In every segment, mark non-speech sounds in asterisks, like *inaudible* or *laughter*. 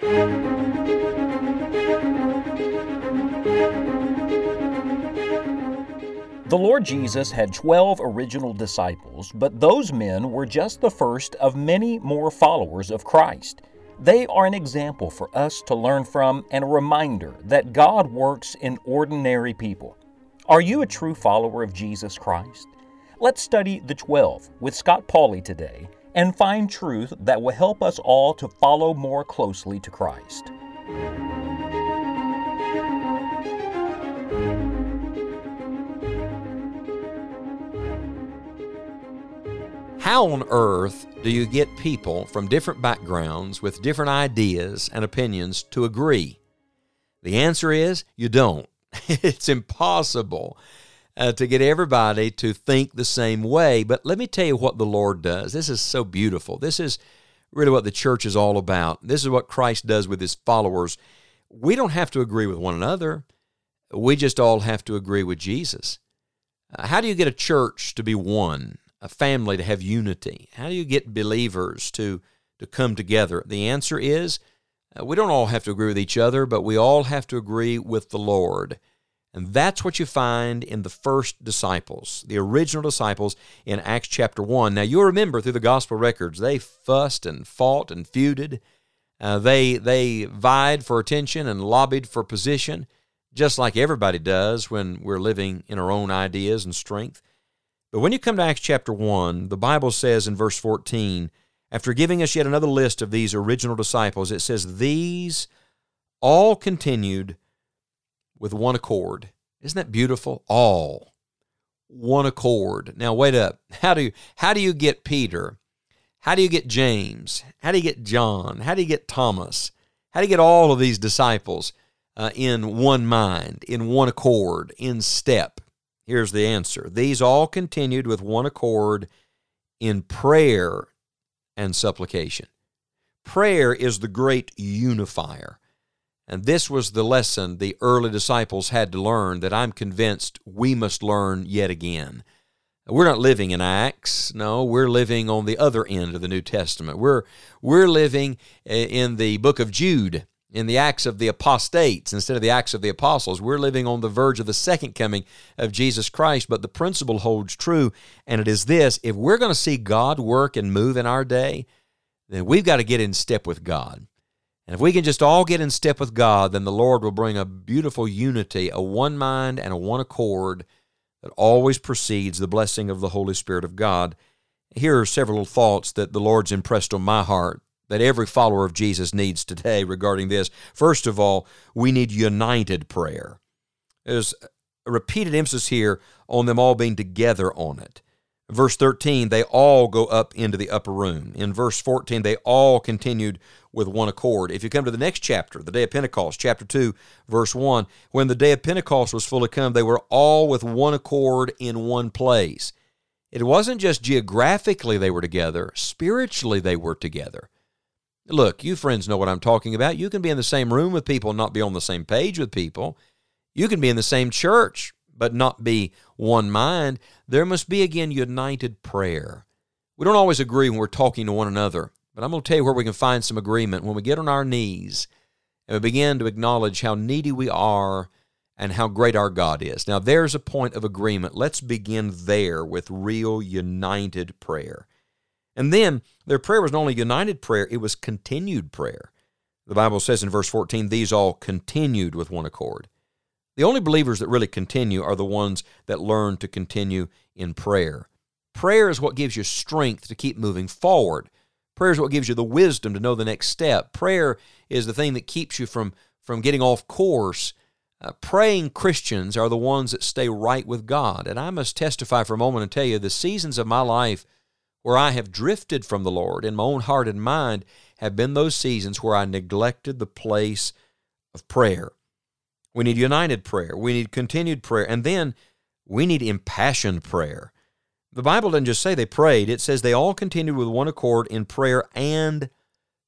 The Lord Jesus had 12 original disciples, but those men were just the first of many more followers of Christ. They are an example for us to learn from and a reminder that God works in ordinary people. Are you a true follower of Jesus Christ? Let's study the 12 with Scott Pauley today and find truth that will help us all to follow more closely to Christ. How on earth do you get people from different backgrounds with different ideas and opinions to agree? The answer is you don't. *laughs* it's impossible uh, to get everybody to think the same way. But let me tell you what the Lord does. This is so beautiful. This is really what the church is all about. This is what Christ does with his followers. We don't have to agree with one another, we just all have to agree with Jesus. Uh, how do you get a church to be one? a family to have unity? How do you get believers to, to come together? The answer is uh, we don't all have to agree with each other, but we all have to agree with the Lord. And that's what you find in the first disciples, the original disciples in Acts chapter 1. Now, you'll remember through the gospel records, they fussed and fought and feuded. Uh, they, they vied for attention and lobbied for position, just like everybody does when we're living in our own ideas and strength. But when you come to Acts chapter 1, the Bible says in verse 14, after giving us yet another list of these original disciples, it says, These all continued with one accord. Isn't that beautiful? All. One accord. Now wait up. *laughs* How do you, how do you get Peter? How do you get James? How do you get John? How do you get Thomas? How do you get all of these disciples uh, in one mind, in one accord, in step? Here's the answer These all continued with one accord in prayer and supplication. Prayer is the great unifier. And this was the lesson the early disciples had to learn that I'm convinced we must learn yet again. We're not living in Acts. No, we're living on the other end of the New Testament. We're, we're living in the book of Jude in the acts of the apostates instead of the acts of the apostles. We're living on the verge of the second coming of Jesus Christ, but the principle holds true, and it is this if we're going to see God work and move in our day, then we've got to get in step with God. And if we can just all get in step with God, then the Lord will bring a beautiful unity, a one mind and a one accord that always precedes the blessing of the Holy Spirit of God. Here are several thoughts that the Lord's impressed on my heart that every follower of Jesus needs today regarding this. First of all, we need united prayer. There's a repeated emphasis here on them all being together on it. Verse 13, they all go up into the upper room. In verse 14, they all continued with one accord. If you come to the next chapter, the day of Pentecost, chapter 2, verse 1, when the day of Pentecost was fully come, they were all with one accord in one place. It wasn't just geographically they were together, spiritually they were together. Look, you friends know what I'm talking about. You can be in the same room with people and not be on the same page with people. You can be in the same church but not be one mind. There must be, again, united prayer. We don't always agree when we're talking to one another, but I'm going to tell you where we can find some agreement when we get on our knees and we begin to acknowledge how needy we are and how great our God is. Now, there's a point of agreement. Let's begin there with real united prayer. And then their prayer was not only united prayer, it was continued prayer. The Bible says in verse 14, these all continued with one accord. The only believers that really continue are the ones that learn to continue in prayer. Prayer is what gives you strength to keep moving forward. Prayer is what gives you the wisdom to know the next step. Prayer is the thing that keeps you from, from getting off course. Uh, praying Christians are the ones that stay right with God. And I must testify for a moment and tell you the seasons of my life where I have drifted from the Lord in my own heart and mind have been those seasons where I neglected the place of prayer. We need united prayer. We need continued prayer. And then we need impassioned prayer. The Bible doesn't just say they prayed, it says they all continued with one accord in prayer and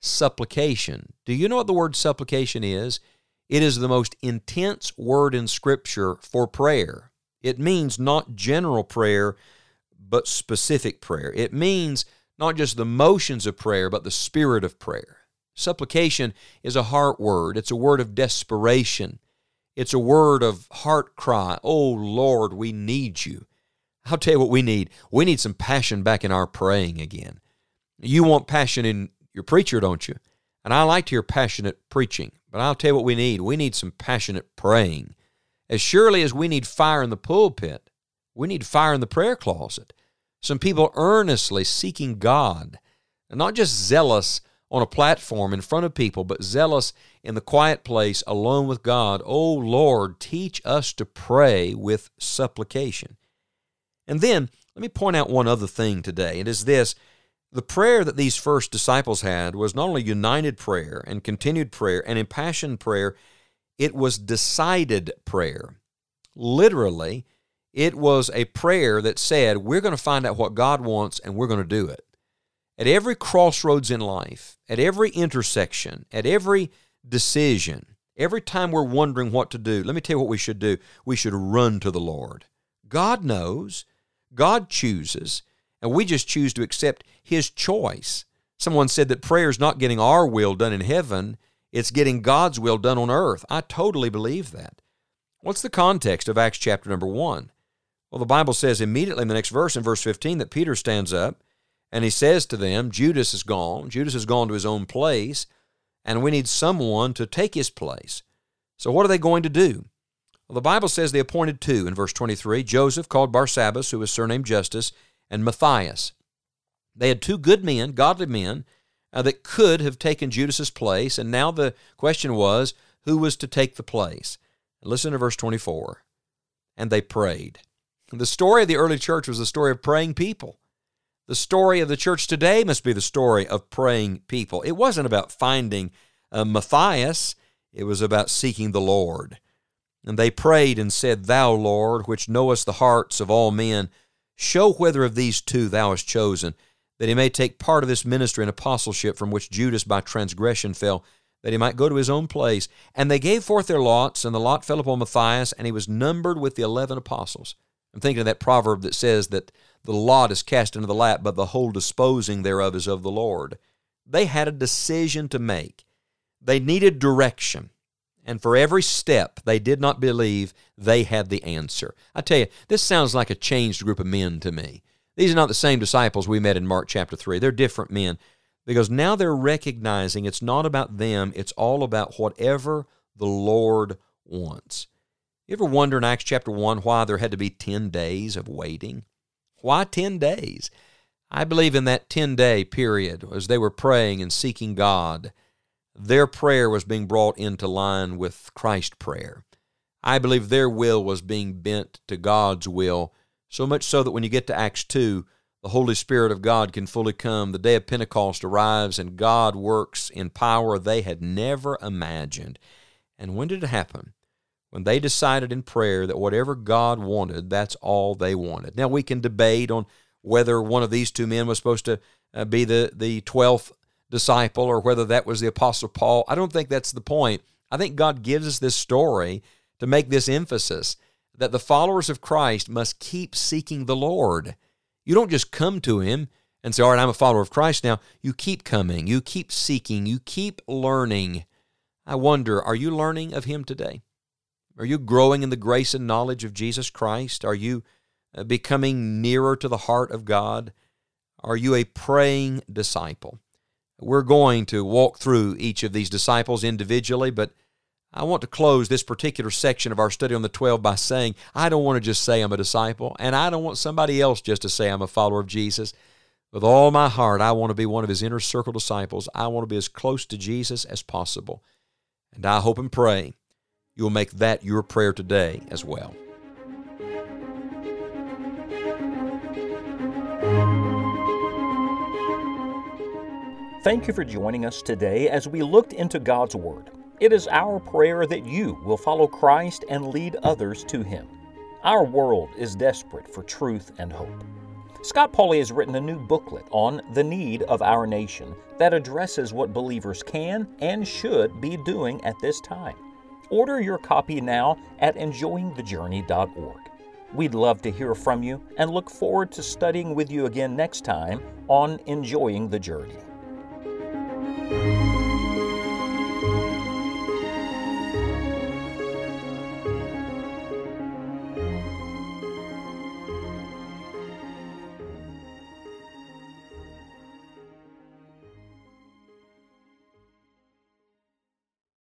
supplication. Do you know what the word supplication is? It is the most intense word in Scripture for prayer. It means not general prayer, but specific prayer. It means not just the motions of prayer, but the spirit of prayer. Supplication is a heart word, it's a word of desperation. It's a word of heart cry. Oh Lord, we need you. I'll tell you what we need. We need some passion back in our praying again. You want passion in your preacher, don't you? And I like to hear passionate preaching, but I'll tell you what we need. We need some passionate praying. As surely as we need fire in the pulpit, we need fire in the prayer closet. Some people earnestly seeking God, and not just zealous on a platform in front of people, but zealous in the quiet place alone with God. Oh Lord, teach us to pray with supplication. And then let me point out one other thing today. It is this the prayer that these first disciples had was not only united prayer and continued prayer and impassioned prayer, it was decided prayer. Literally, it was a prayer that said, We're going to find out what God wants and we're going to do it. At every crossroads in life, at every intersection, at every decision, every time we're wondering what to do, let me tell you what we should do. We should run to the Lord. God knows, God chooses, and we just choose to accept His choice. Someone said that prayer is not getting our will done in heaven, it's getting God's will done on earth. I totally believe that. What's the context of Acts chapter number 1? Well, the Bible says immediately in the next verse, in verse 15, that Peter stands up and he says to them, Judas is gone. Judas has gone to his own place, and we need someone to take his place. So, what are they going to do? Well, the Bible says they appointed two in verse 23 Joseph, called Barsabbas, who was surnamed Justus, and Matthias. They had two good men, godly men, uh, that could have taken Judas's place, and now the question was who was to take the place. Listen to verse 24. And they prayed. The story of the early church was a story of praying people. The story of the church today must be the story of praying people. It wasn't about finding uh, Matthias, it was about seeking the Lord. And they prayed and said, Thou, Lord, which knowest the hearts of all men, Show whether of these two thou hast chosen, that he may take part of this ministry and apostleship from which Judas by transgression fell, that he might go to his own place. And they gave forth their lots, and the lot fell upon Matthias, and he was numbered with the eleven apostles. I'm thinking of that proverb that says that the lot is cast into the lap, but the whole disposing thereof is of the Lord. They had a decision to make. They needed direction. And for every step they did not believe, they had the answer. I tell you, this sounds like a changed group of men to me. These are not the same disciples we met in Mark chapter 3. They're different men because now they're recognizing it's not about them, it's all about whatever the Lord wants. You ever wonder in Acts chapter 1 why there had to be 10 days of waiting? Why 10 days? I believe in that 10 day period as they were praying and seeking God their prayer was being brought into line with Christ's prayer. I believe their will was being bent to God's will, so much so that when you get to Acts 2, the Holy Spirit of God can fully come. The day of Pentecost arrives, and God works in power they had never imagined. And when did it happen? When they decided in prayer that whatever God wanted, that's all they wanted. Now, we can debate on whether one of these two men was supposed to uh, be the, the 12th disciple or whether that was the Apostle Paul. I don't think that's the point. I think God gives us this story to make this emphasis that the followers of Christ must keep seeking the Lord. You don't just come to Him and say, All right, I'm a follower of Christ now. You keep coming, you keep seeking, you keep learning. I wonder, are you learning of Him today? Are you growing in the grace and knowledge of Jesus Christ? Are you uh, becoming nearer to the heart of God? Are you a praying disciple? We're going to walk through each of these disciples individually, but I want to close this particular section of our study on the 12 by saying, I don't want to just say I'm a disciple, and I don't want somebody else just to say I'm a follower of Jesus. With all my heart, I want to be one of his inner circle disciples. I want to be as close to Jesus as possible. And I hope and pray you'll make that your prayer today as well. Thank you for joining us today as we looked into God's Word. It is our prayer that you will follow Christ and lead others to Him. Our world is desperate for truth and hope. Scott Pauley has written a new booklet on the need of our nation that addresses what believers can and should be doing at this time. Order your copy now at enjoyingthejourney.org. We'd love to hear from you and look forward to studying with you again next time on Enjoying the Journey.